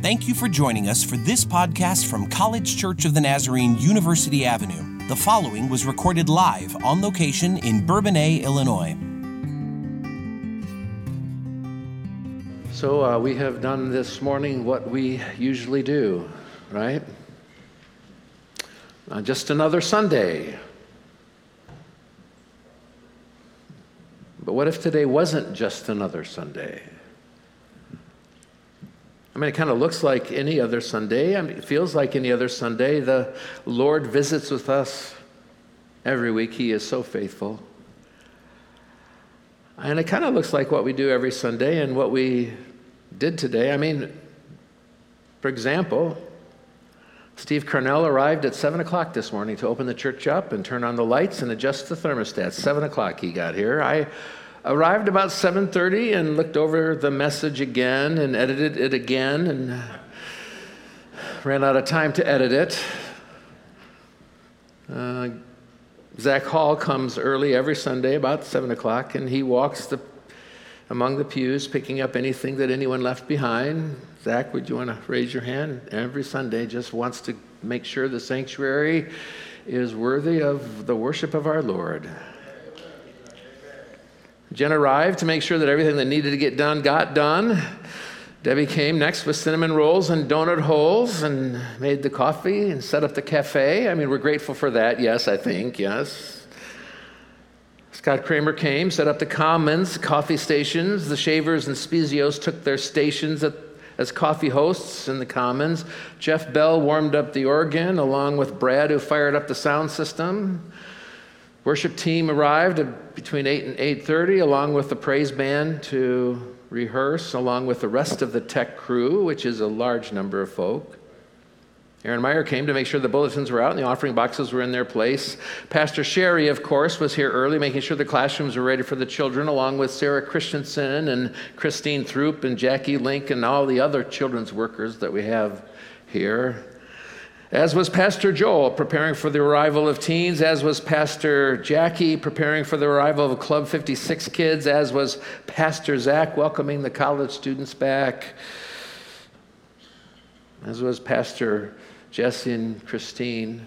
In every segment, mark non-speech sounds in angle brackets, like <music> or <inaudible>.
Thank you for joining us for this podcast from College Church of the Nazarene, University Avenue. The following was recorded live on location in Bourbonnais, Illinois. So, uh, we have done this morning what we usually do, right? Uh, just another Sunday. But what if today wasn't just another Sunday? I mean, it kind of looks like any other Sunday. I mean, it feels like any other Sunday. The Lord visits with us every week. He is so faithful. And it kind of looks like what we do every Sunday and what we did today. I mean, for example, Steve Carnell arrived at 7 o'clock this morning to open the church up and turn on the lights and adjust the thermostat. 7 o'clock he got here. I arrived about 7.30 and looked over the message again and edited it again and ran out of time to edit it. Uh, zach hall comes early every sunday about 7 o'clock and he walks the, among the pews picking up anything that anyone left behind. Zach would you want to raise your hand? Every sunday just wants to make sure the sanctuary is worthy of the worship of our lord Jen arrived to make sure that everything that needed to get done got done. Debbie came next with cinnamon rolls and donut holes and made the coffee and set up the cafe. I mean, we're grateful for that, yes, I think, yes. Scott Kramer came, set up the commons, coffee stations. The Shavers and Spezios took their stations at, as coffee hosts in the commons. Jeff Bell warmed up the organ along with Brad, who fired up the sound system. Worship team arrived between 8 and 8:30 along with the praise band to rehearse along with the rest of the tech crew, which is a large number of folk. Aaron Meyer came to make sure the bulletins were out and the offering boxes were in their place. Pastor Sherry, of course, was here early, making sure the classrooms were ready for the children, along with Sarah Christensen and Christine Throop and Jackie Link and all the other children's workers that we have here as was Pastor Joel preparing for the arrival of teens, as was Pastor Jackie preparing for the arrival of Club 56 kids, as was Pastor Zach welcoming the college students back, as was Pastor Jesse and Christine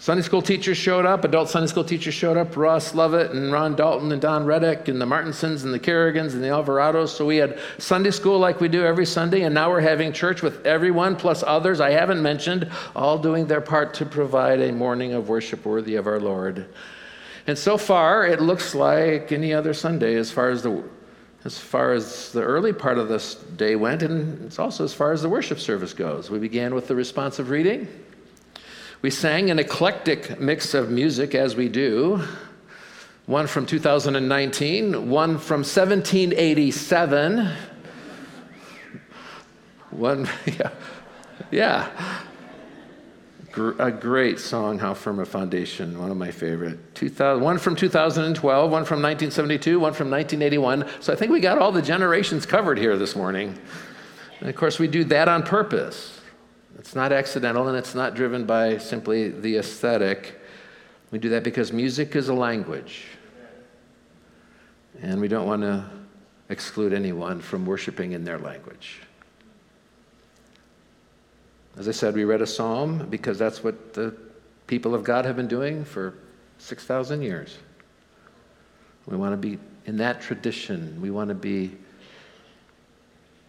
Sunday school teachers showed up, adult Sunday school teachers showed up, Ross Lovett and Ron Dalton and Don Reddick and the Martinsons and the Kerrigans and the Alvarados. So we had Sunday school like we do every Sunday, and now we're having church with everyone plus others I haven't mentioned, all doing their part to provide a morning of worship worthy of our Lord. And so far, it looks like any other Sunday as far as the as far as the early part of this day went, and it's also as far as the worship service goes. We began with the responsive reading. We sang an eclectic mix of music as we do one from 2019, one from 1787, one, <laughs> yeah, yeah. A great song, How Firm a Foundation, one of my favorite. 2000, one from 2012, one from 1972, one from 1981. So I think we got all the generations covered here this morning. And of course, we do that on purpose. It's not accidental and it's not driven by simply the aesthetic. We do that because music is a language. And we don't want to exclude anyone from worshiping in their language. As I said, we read a psalm because that's what the people of God have been doing for 6,000 years. We want to be in that tradition. We want to be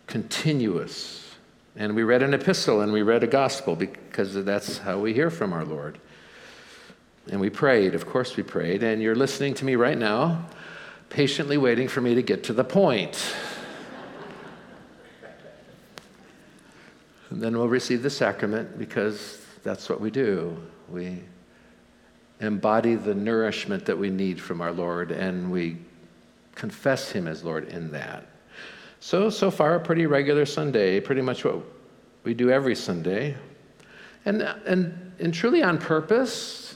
continuous and we read an epistle and we read a gospel because that's how we hear from our Lord. And we prayed, of course, we prayed. And you're listening to me right now, patiently waiting for me to get to the point. and then we'll receive the sacrament because that's what we do. We embody the nourishment that we need from our Lord and we confess Him as Lord in that. So, so far, a pretty regular Sunday, pretty much what we do every Sunday. And, and, and truly on purpose,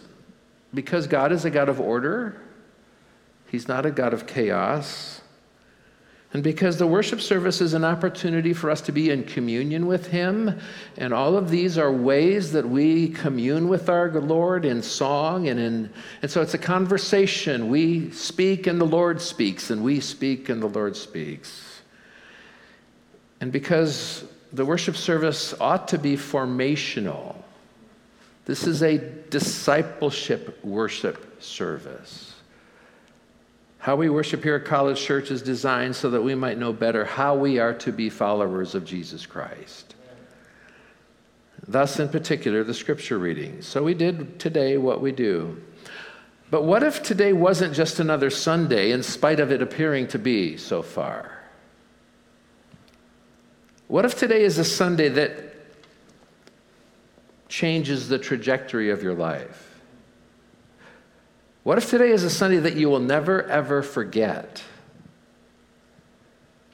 because God is a God of order, He's not a God of chaos. And because the worship service is an opportunity for us to be in communion with Him, and all of these are ways that we commune with our Lord in song and in, and so it's a conversation. We speak and the Lord speaks, and we speak and the Lord speaks. And because the worship service ought to be formational. This is a discipleship worship service. How we worship here at College Church is designed so that we might know better how we are to be followers of Jesus Christ. Thus, in particular, the scripture reading. So we did today what we do. But what if today wasn't just another Sunday, in spite of it appearing to be so far? What if today is a Sunday that changes the trajectory of your life? What if today is a Sunday that you will never, ever forget?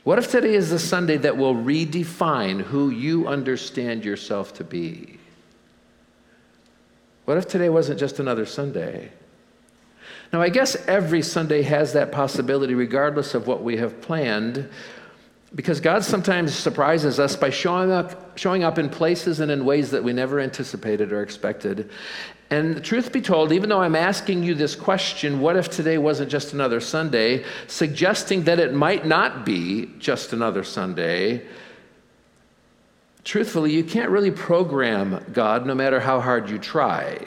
What if today is the Sunday that will redefine who you understand yourself to be? What if today wasn't just another Sunday? Now, I guess every Sunday has that possibility, regardless of what we have planned, because God sometimes surprises us by showing up, showing up in places and in ways that we never anticipated or expected. And truth be told, even though I'm asking you this question, what if today wasn't just another Sunday, suggesting that it might not be just another Sunday, truthfully, you can't really program God no matter how hard you try.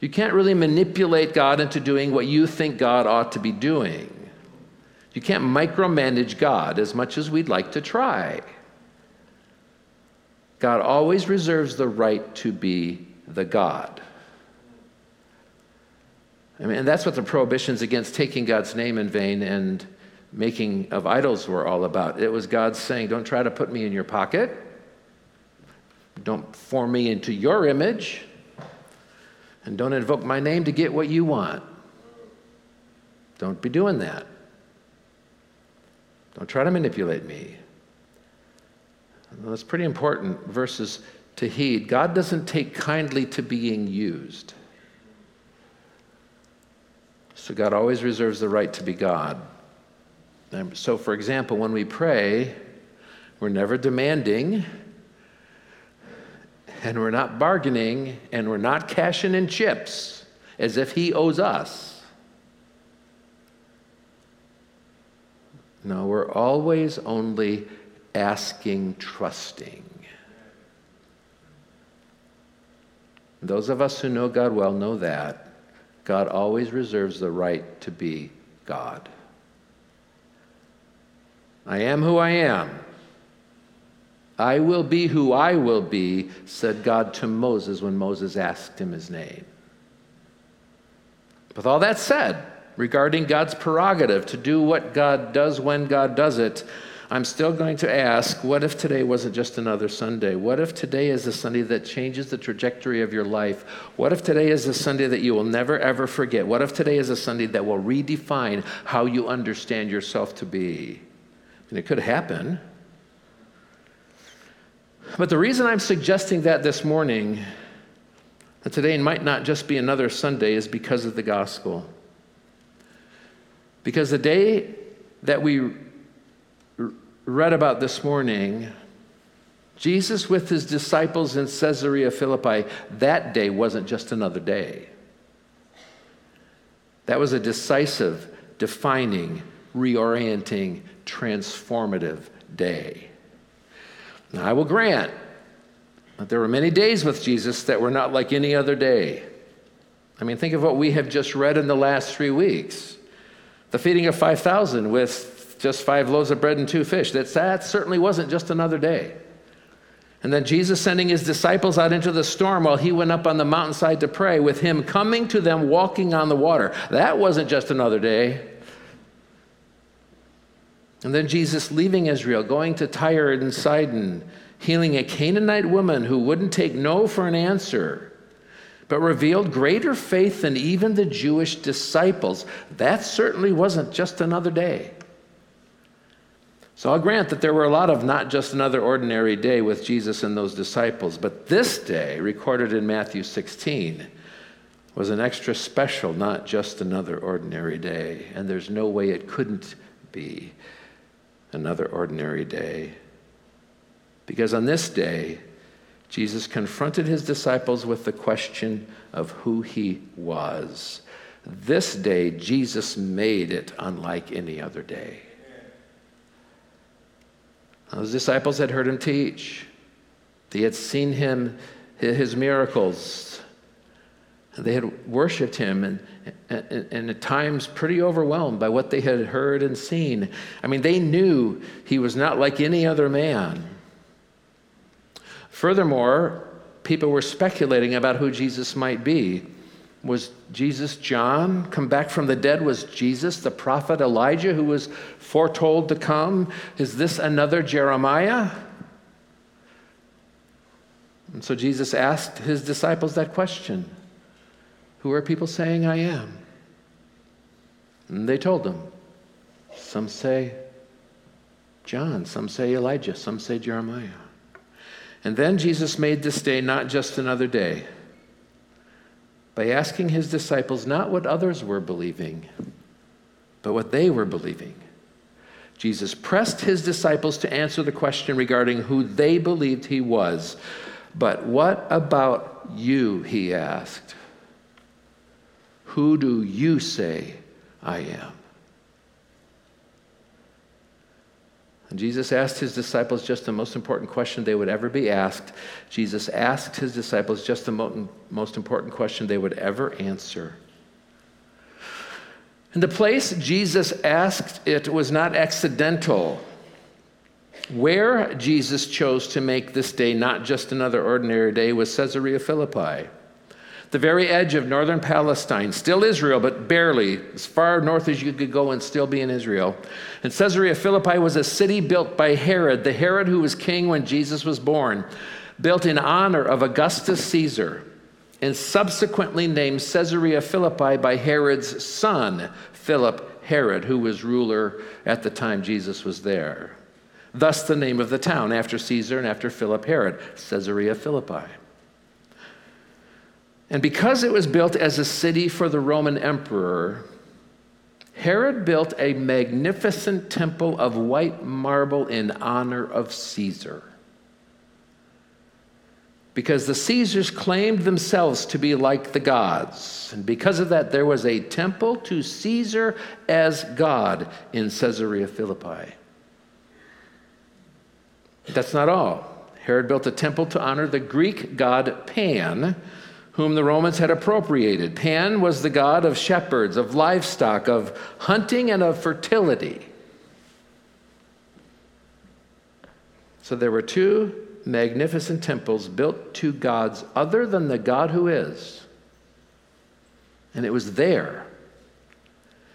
You can't really manipulate God into doing what you think God ought to be doing. You can't micromanage God as much as we'd like to try. God always reserves the right to be the God. I mean, and that's what the prohibitions against taking God's name in vain and making of idols were all about. It was God saying, Don't try to put me in your pocket. Don't form me into your image. And don't invoke my name to get what you want. Don't be doing that. Don't try to manipulate me. That's pretty important verses to heed. God doesn't take kindly to being used. So God always reserves the right to be God. And so, for example, when we pray, we're never demanding, and we're not bargaining, and we're not cashing in chips as if He owes us. No, we're always only asking, trusting. Those of us who know God well know that. God always reserves the right to be God. I am who I am. I will be who I will be, said God to Moses when Moses asked him his name. With all that said, regarding God's prerogative to do what God does when God does it, I'm still going to ask what if today wasn't just another Sunday? What if today is a Sunday that changes the trajectory of your life? What if today is a Sunday that you will never ever forget? What if today is a Sunday that will redefine how you understand yourself to be? And it could happen. But the reason I'm suggesting that this morning, that today might not just be another Sunday, is because of the gospel. Because the day that we read about this morning, Jesus with his disciples in Caesarea Philippi, that day wasn't just another day. That was a decisive, defining, reorienting, transformative day. Now, I will grant that there were many days with Jesus that were not like any other day. I mean, think of what we have just read in the last three weeks the feeding of 5,000 with just five loaves of bread and two fish. That, that certainly wasn't just another day. And then Jesus sending his disciples out into the storm while he went up on the mountainside to pray, with him coming to them walking on the water. That wasn't just another day. And then Jesus leaving Israel, going to Tyre and Sidon, healing a Canaanite woman who wouldn't take no for an answer but revealed greater faith than even the Jewish disciples. That certainly wasn't just another day. So I'll grant that there were a lot of not just another ordinary day with Jesus and those disciples, but this day, recorded in Matthew 16, was an extra special, not just another ordinary day. And there's no way it couldn't be another ordinary day. Because on this day, Jesus confronted his disciples with the question of who he was. This day, Jesus made it unlike any other day. Those disciples had heard him teach. They had seen him, his miracles. They had worshiped him and, and, and, at times pretty overwhelmed by what they had heard and seen. I mean, they knew he was not like any other man. Furthermore, people were speculating about who Jesus might be. Was Jesus John come back from the dead? Was Jesus the prophet Elijah who was foretold to come? Is this another Jeremiah? And so Jesus asked his disciples that question Who are people saying I am? And they told him. Some say John, some say Elijah, some say Jeremiah. And then Jesus made this day not just another day by asking his disciples not what others were believing, but what they were believing. Jesus pressed his disciples to answer the question regarding who they believed he was. But what about you? He asked. Who do you say I am? And Jesus asked his disciples just the most important question they would ever be asked. Jesus asked his disciples just the most important question they would ever answer. And the place Jesus asked it was not accidental. Where Jesus chose to make this day not just another ordinary day was Caesarea Philippi the very edge of northern Palestine, still Israel, but barely, as far north as you could go and still be in Israel. And Caesarea Philippi was a city built by Herod, the Herod who was king when Jesus was born, built in honor of Augustus Caesar, and subsequently named Caesarea Philippi by Herod's son, Philip Herod, who was ruler at the time Jesus was there. Thus, the name of the town after Caesar and after Philip Herod, Caesarea Philippi. And because it was built as a city for the Roman emperor, Herod built a magnificent temple of white marble in honor of Caesar. Because the Caesars claimed themselves to be like the gods. And because of that, there was a temple to Caesar as God in Caesarea Philippi. That's not all. Herod built a temple to honor the Greek god Pan whom the Romans had appropriated. Pan was the god of shepherds, of livestock, of hunting, and of fertility. So there were two magnificent temples built to gods other than the God who is. And it was there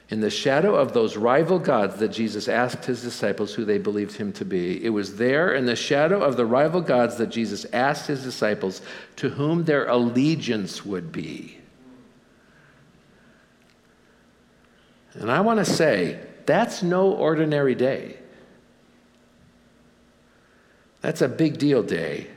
in the shadow of those rival gods that Jesus asked his disciples who they believed him to be. It was there in the shadow of the rival gods that Jesus asked his disciples to whom their allegiance would be. And I want to say, that's no ordinary day. That's a big deal day.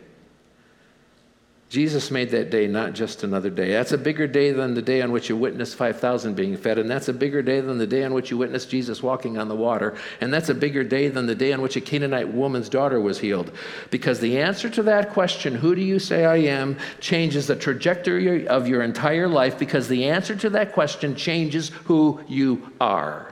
Jesus made that day not just another day. That's a bigger day than the day on which you witnessed 5,000 being fed, and that's a bigger day than the day on which you witnessed Jesus walking on the water, and that's a bigger day than the day on which a Canaanite woman's daughter was healed. Because the answer to that question, who do you say I am, changes the trajectory of your entire life, because the answer to that question changes who you are.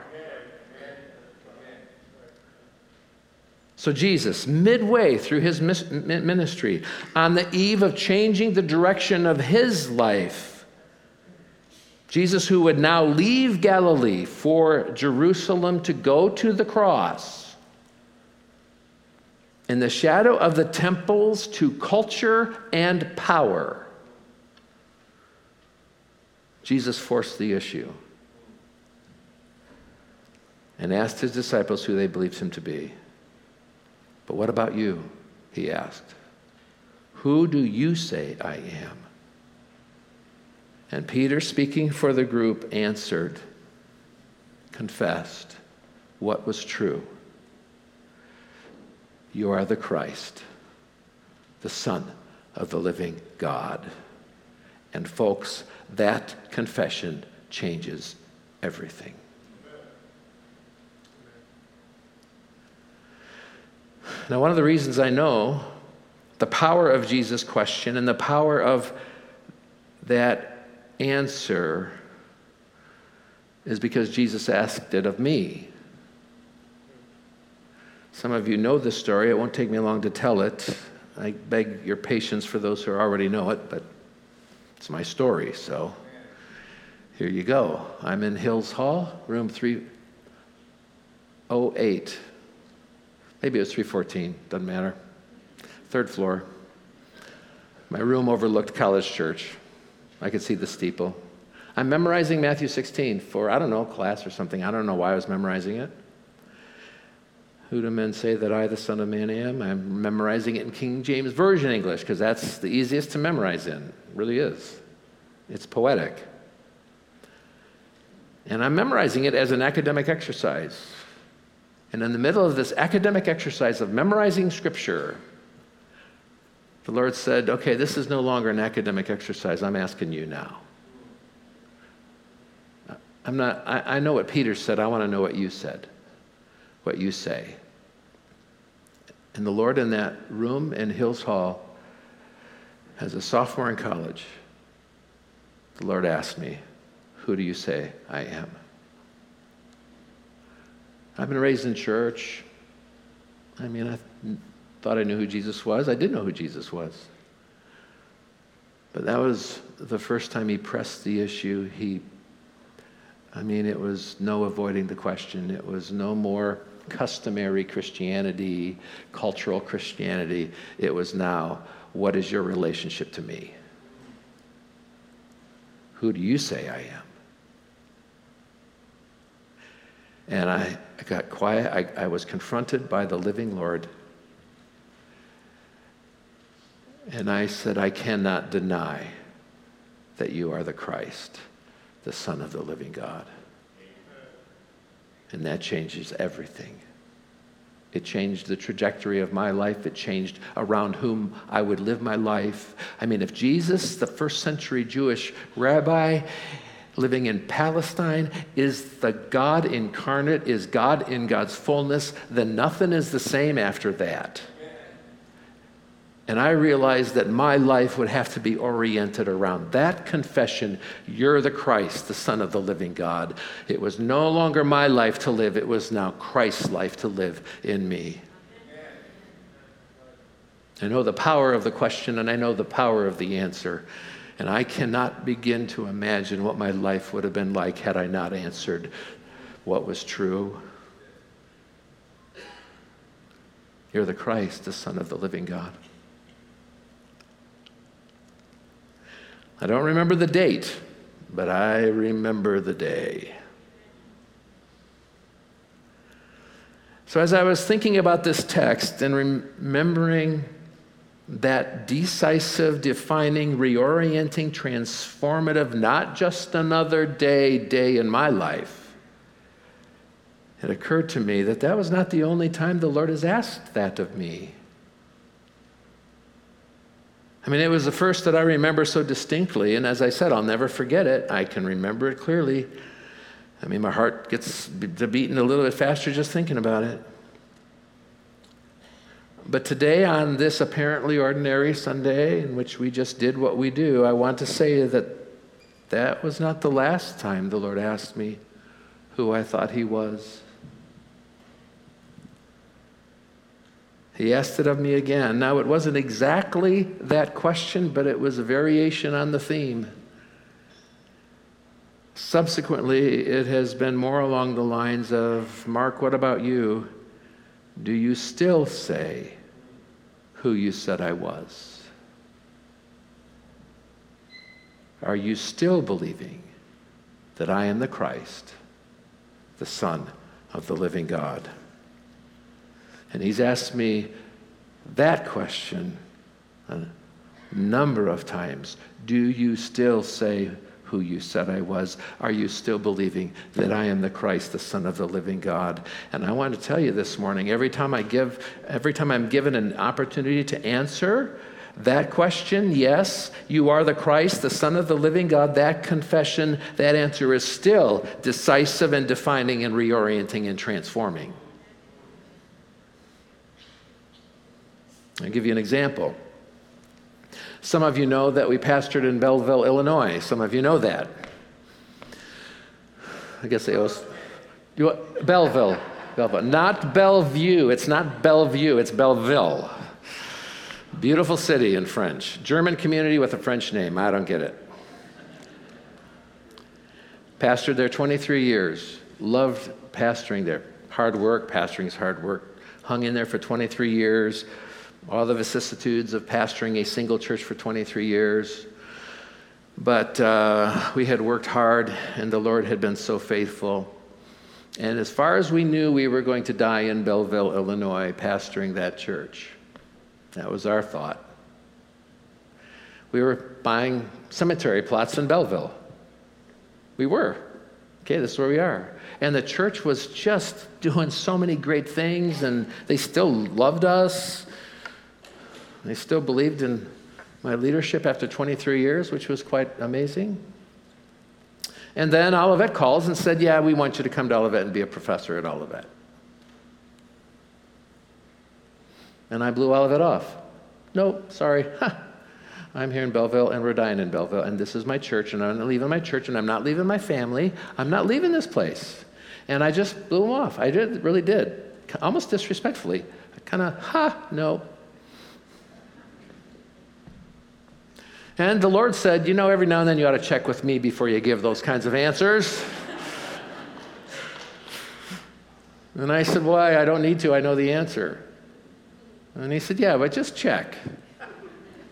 So, Jesus, midway through his ministry, on the eve of changing the direction of his life, Jesus, who would now leave Galilee for Jerusalem to go to the cross, in the shadow of the temples to culture and power, Jesus forced the issue and asked his disciples who they believed him to be. But what about you? He asked. Who do you say I am? And Peter, speaking for the group, answered, confessed what was true. You are the Christ, the Son of the living God. And, folks, that confession changes everything. Now, one of the reasons I know the power of Jesus' question and the power of that answer is because Jesus asked it of me. Some of you know this story. It won't take me long to tell it. I beg your patience for those who already know it, but it's my story, so here you go. I'm in Hills Hall, room 308. Maybe it was 314, doesn't matter. Third floor. My room overlooked College Church. I could see the steeple. I'm memorizing Matthew 16 for, I don't know, class or something. I don't know why I was memorizing it. Who do men say that I, the Son of Man, am? I'm memorizing it in King James Version English because that's the easiest to memorize in. It really is. It's poetic. And I'm memorizing it as an academic exercise. And in the middle of this academic exercise of memorizing Scripture, the Lord said, Okay, this is no longer an academic exercise. I'm asking you now. I'm not, I, I know what Peter said. I want to know what you said, what you say. And the Lord in that room in Hills Hall, as a sophomore in college, the Lord asked me, Who do you say I am? I've been raised in church. I mean, I thought I knew who Jesus was. I did know who Jesus was. But that was the first time he pressed the issue. He, I mean, it was no avoiding the question. It was no more customary Christianity, cultural Christianity. It was now, what is your relationship to me? Who do you say I am? And I, got quiet. I, I was confronted by the living Lord. And I said, I cannot deny that you are the Christ, the Son of the living God. And that changes everything. It changed the trajectory of my life. It changed around whom I would live my life. I mean, if Jesus, the first century Jewish rabbi, living in Palestine is the God incarnate, is God in God's fullness, then nothing is the same after that. And I realized that my life would have to be oriented around that confession you're the Christ, the Son of the living God. It was no longer my life to live, it was now Christ's life to live in me. I know the power of the question and I know the power of the answer. And I cannot begin to imagine what my life would have been like had I not answered what was true. You're the Christ, the Son of the living God. I don't remember the date, but I remember the day. So, as I was thinking about this text and remembering that decisive, defining, reorienting, transformative, not just another day, day in my life, it occurred to me that that was not the only time the Lord has asked that of me. I mean, it was the first that I remember so distinctly, and as I said, I'll never forget it. I can remember it clearly. I mean, my heart gets beating a little bit faster just thinking about it. But today, on this apparently ordinary Sunday in which we just did what we do, I want to say that that was not the last time the Lord asked me who I thought He was. He asked it of me again. Now, it wasn't exactly that question, but it was a variation on the theme. Subsequently, it has been more along the lines of Mark, what about you? Do you still say who you said I was? Are you still believing that I am the Christ, the Son of the living God? And he's asked me that question a number of times. Do you still say who you said I was? Are you still believing that I am the Christ, the Son of the living God? And I want to tell you this morning, every time I give, every time I'm given an opportunity to answer that question, yes, you are the Christ, the Son of the living God, that confession, that answer is still decisive and defining and reorienting and transforming. I'll give you an example. Some of you know that we pastored in Belleville, Illinois. Some of you know that. I guess they was Belleville, Belleville. Not Bellevue. It's not Bellevue, it's Belleville. Beautiful city in French. German community with a French name. I don't get it. Pastored there 23 years. Loved pastoring there. Hard work. Pastoring is hard work. Hung in there for 23 years. All the vicissitudes of pastoring a single church for 23 years. But uh, we had worked hard, and the Lord had been so faithful. And as far as we knew, we were going to die in Belleville, Illinois, pastoring that church. That was our thought. We were buying cemetery plots in Belleville. We were. Okay, this is where we are. And the church was just doing so many great things, and they still loved us. They still believed in my leadership after 23 years, which was quite amazing. And then Olivet calls and said, Yeah, we want you to come to Olivet and be a professor at Olivet. And I blew Olivet off. Nope, sorry. <laughs> I'm here in Belleville and we're dying in Belleville, and this is my church, and I'm not leaving my church, and I'm not leaving my family. I'm not leaving this place. And I just blew him off. I did, really did, almost disrespectfully. I kind of, ha, no, And the Lord said, You know, every now and then you ought to check with me before you give those kinds of answers. and I said, Why? I don't need to. I know the answer. And he said, Yeah, but just check.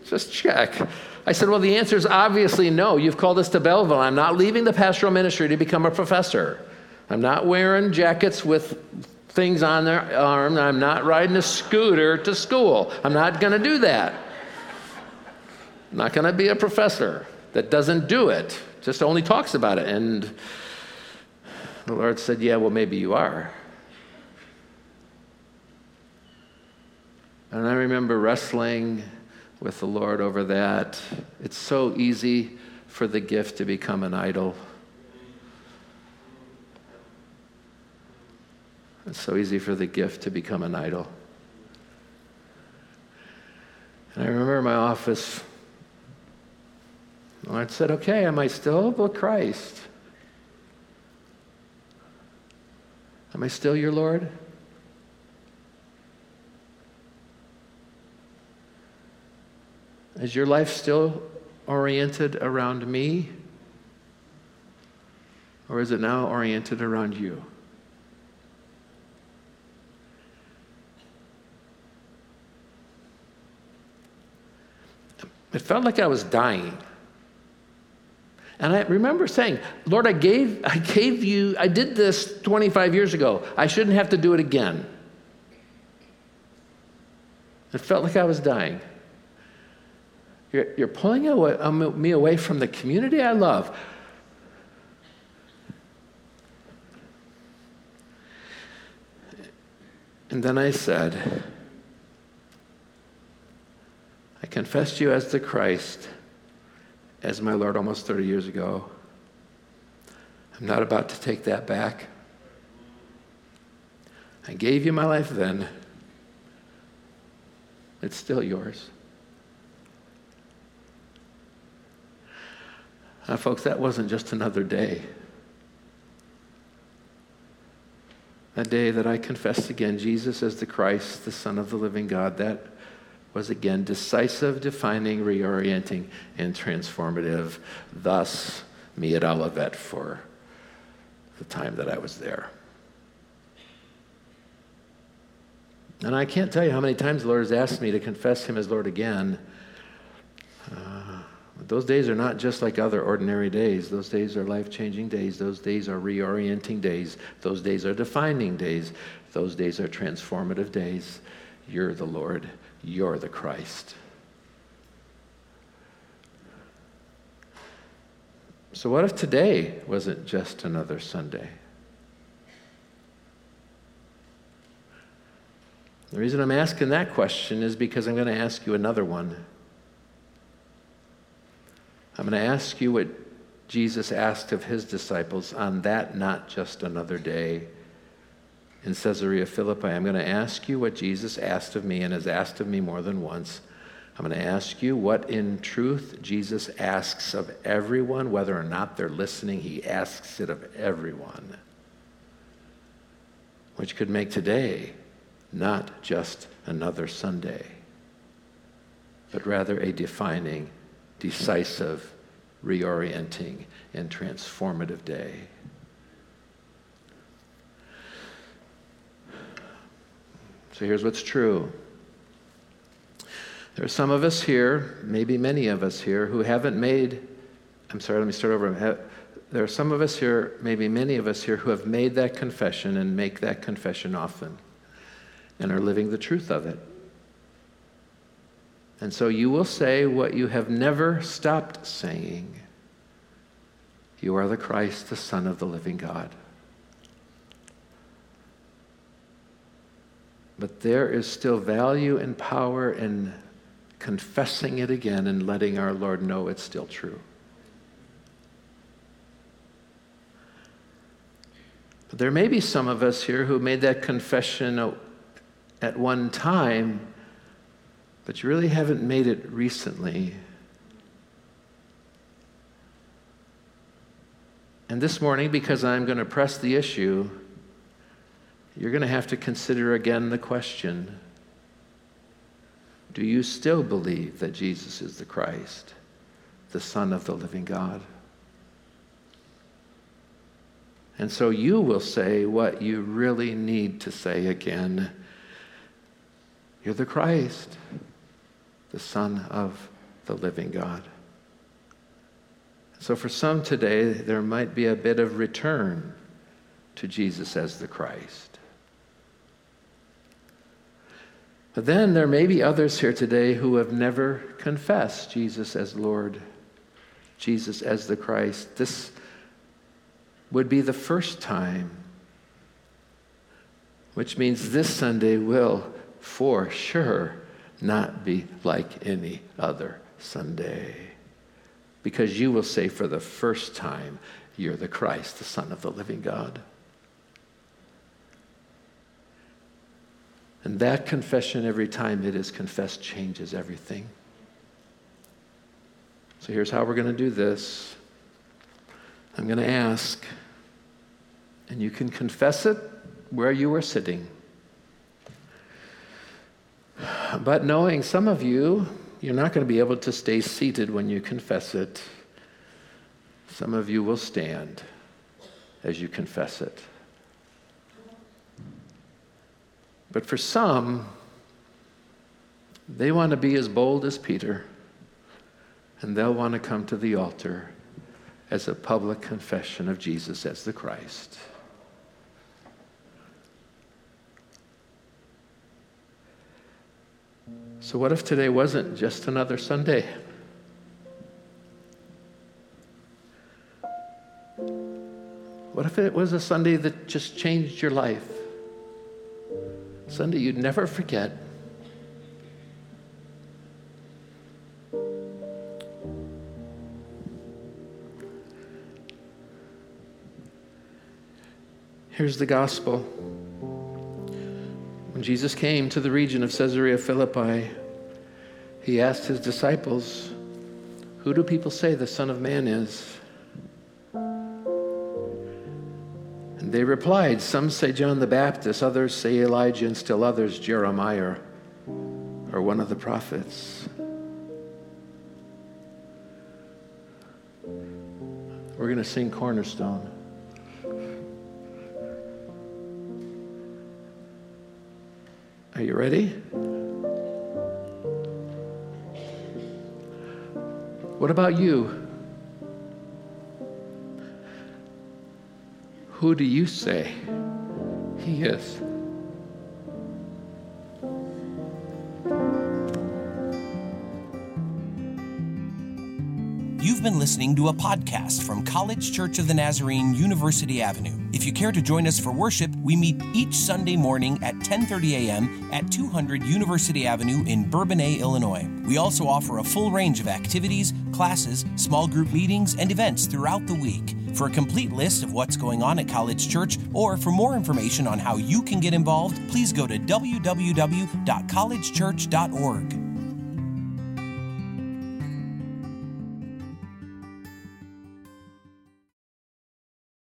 Just check. I said, Well, the answer is obviously no. You've called us to Belleville. I'm not leaving the pastoral ministry to become a professor. I'm not wearing jackets with things on their arm. I'm not riding a scooter to school. I'm not going to do that. Not going to be a professor that doesn't do it, just only talks about it. And the Lord said, Yeah, well, maybe you are. And I remember wrestling with the Lord over that. It's so easy for the gift to become an idol. It's so easy for the gift to become an idol. And I remember in my office the Lord said, Okay, am I still with Christ? Am I still your Lord? Is your life still oriented around me? Or is it now oriented around you? It felt like I was dying. And I remember saying, Lord, I gave, I gave you, I did this 25 years ago. I shouldn't have to do it again. It felt like I was dying. You're, you're pulling away, um, me away from the community I love. And then I said, I confessed you as the Christ as my Lord almost 30 years ago. I'm not about to take that back. I gave you my life then. It's still yours. Now, folks, that wasn't just another day. That day that I confessed again Jesus as the Christ, the Son of the living God, that was again decisive, defining, reorienting, and transformative. Thus, me at Olivet for the time that I was there. And I can't tell you how many times the Lord has asked me to confess Him as Lord again. Uh, those days are not just like other ordinary days. Those days are life changing days. Those days are reorienting days. Those days are defining days. Those days are transformative days. You're the Lord. You're the Christ. So, what if today wasn't just another Sunday? The reason I'm asking that question is because I'm going to ask you another one. I'm going to ask you what Jesus asked of his disciples on that not just another day in Caesarea Philippi. I'm going to ask you what Jesus asked of me and has asked of me more than once. I'm going to ask you what in truth Jesus asks of everyone, whether or not they're listening, he asks it of everyone. which could make today not just another Sunday, but rather a defining, decisive, reorienting, and transformative day. So here's what's true. There are some of us here, maybe many of us here, who haven't made, I'm sorry, let me start over. There are some of us here, maybe many of us here, who have made that confession and make that confession often and are living the truth of it. And so you will say what you have never stopped saying You are the Christ, the Son of the living God. But there is still value and power in confessing it again and letting our Lord know it's still true. But there may be some of us here who made that confession at one time, but you really haven't made it recently. And this morning, because I'm going to press the issue, you're going to have to consider again the question Do you still believe that Jesus is the Christ, the Son of the living God? And so you will say what you really need to say again. You're the Christ, the Son of the living God. So for some today, there might be a bit of return to Jesus as the Christ. But then there may be others here today who have never confessed Jesus as Lord, Jesus as the Christ. This would be the first time, which means this Sunday will for sure not be like any other Sunday. Because you will say for the first time, You're the Christ, the Son of the living God. And that confession, every time it is confessed, changes everything. So here's how we're going to do this I'm going to ask, and you can confess it where you are sitting. But knowing some of you, you're not going to be able to stay seated when you confess it. Some of you will stand as you confess it. But for some, they want to be as bold as Peter, and they'll want to come to the altar as a public confession of Jesus as the Christ. So, what if today wasn't just another Sunday? What if it was a Sunday that just changed your life? Sunday you'd never forget. Here's the gospel. When Jesus came to the region of Caesarea Philippi, he asked his disciples, Who do people say the Son of Man is? They replied, Some say John the Baptist, others say Elijah, and still others Jeremiah or one of the prophets. We're going to sing Cornerstone. Are you ready? What about you? Who do you say he is? You've been listening to a podcast from College Church of the Nazarene, University Avenue. If you care to join us for worship, we meet each Sunday morning at 10:30 a.m. at 200 University Avenue in Bourbonnais, Illinois. We also offer a full range of activities, classes, small group meetings, and events throughout the week. For a complete list of what's going on at College Church or for more information on how you can get involved, please go to www.collegechurch.org.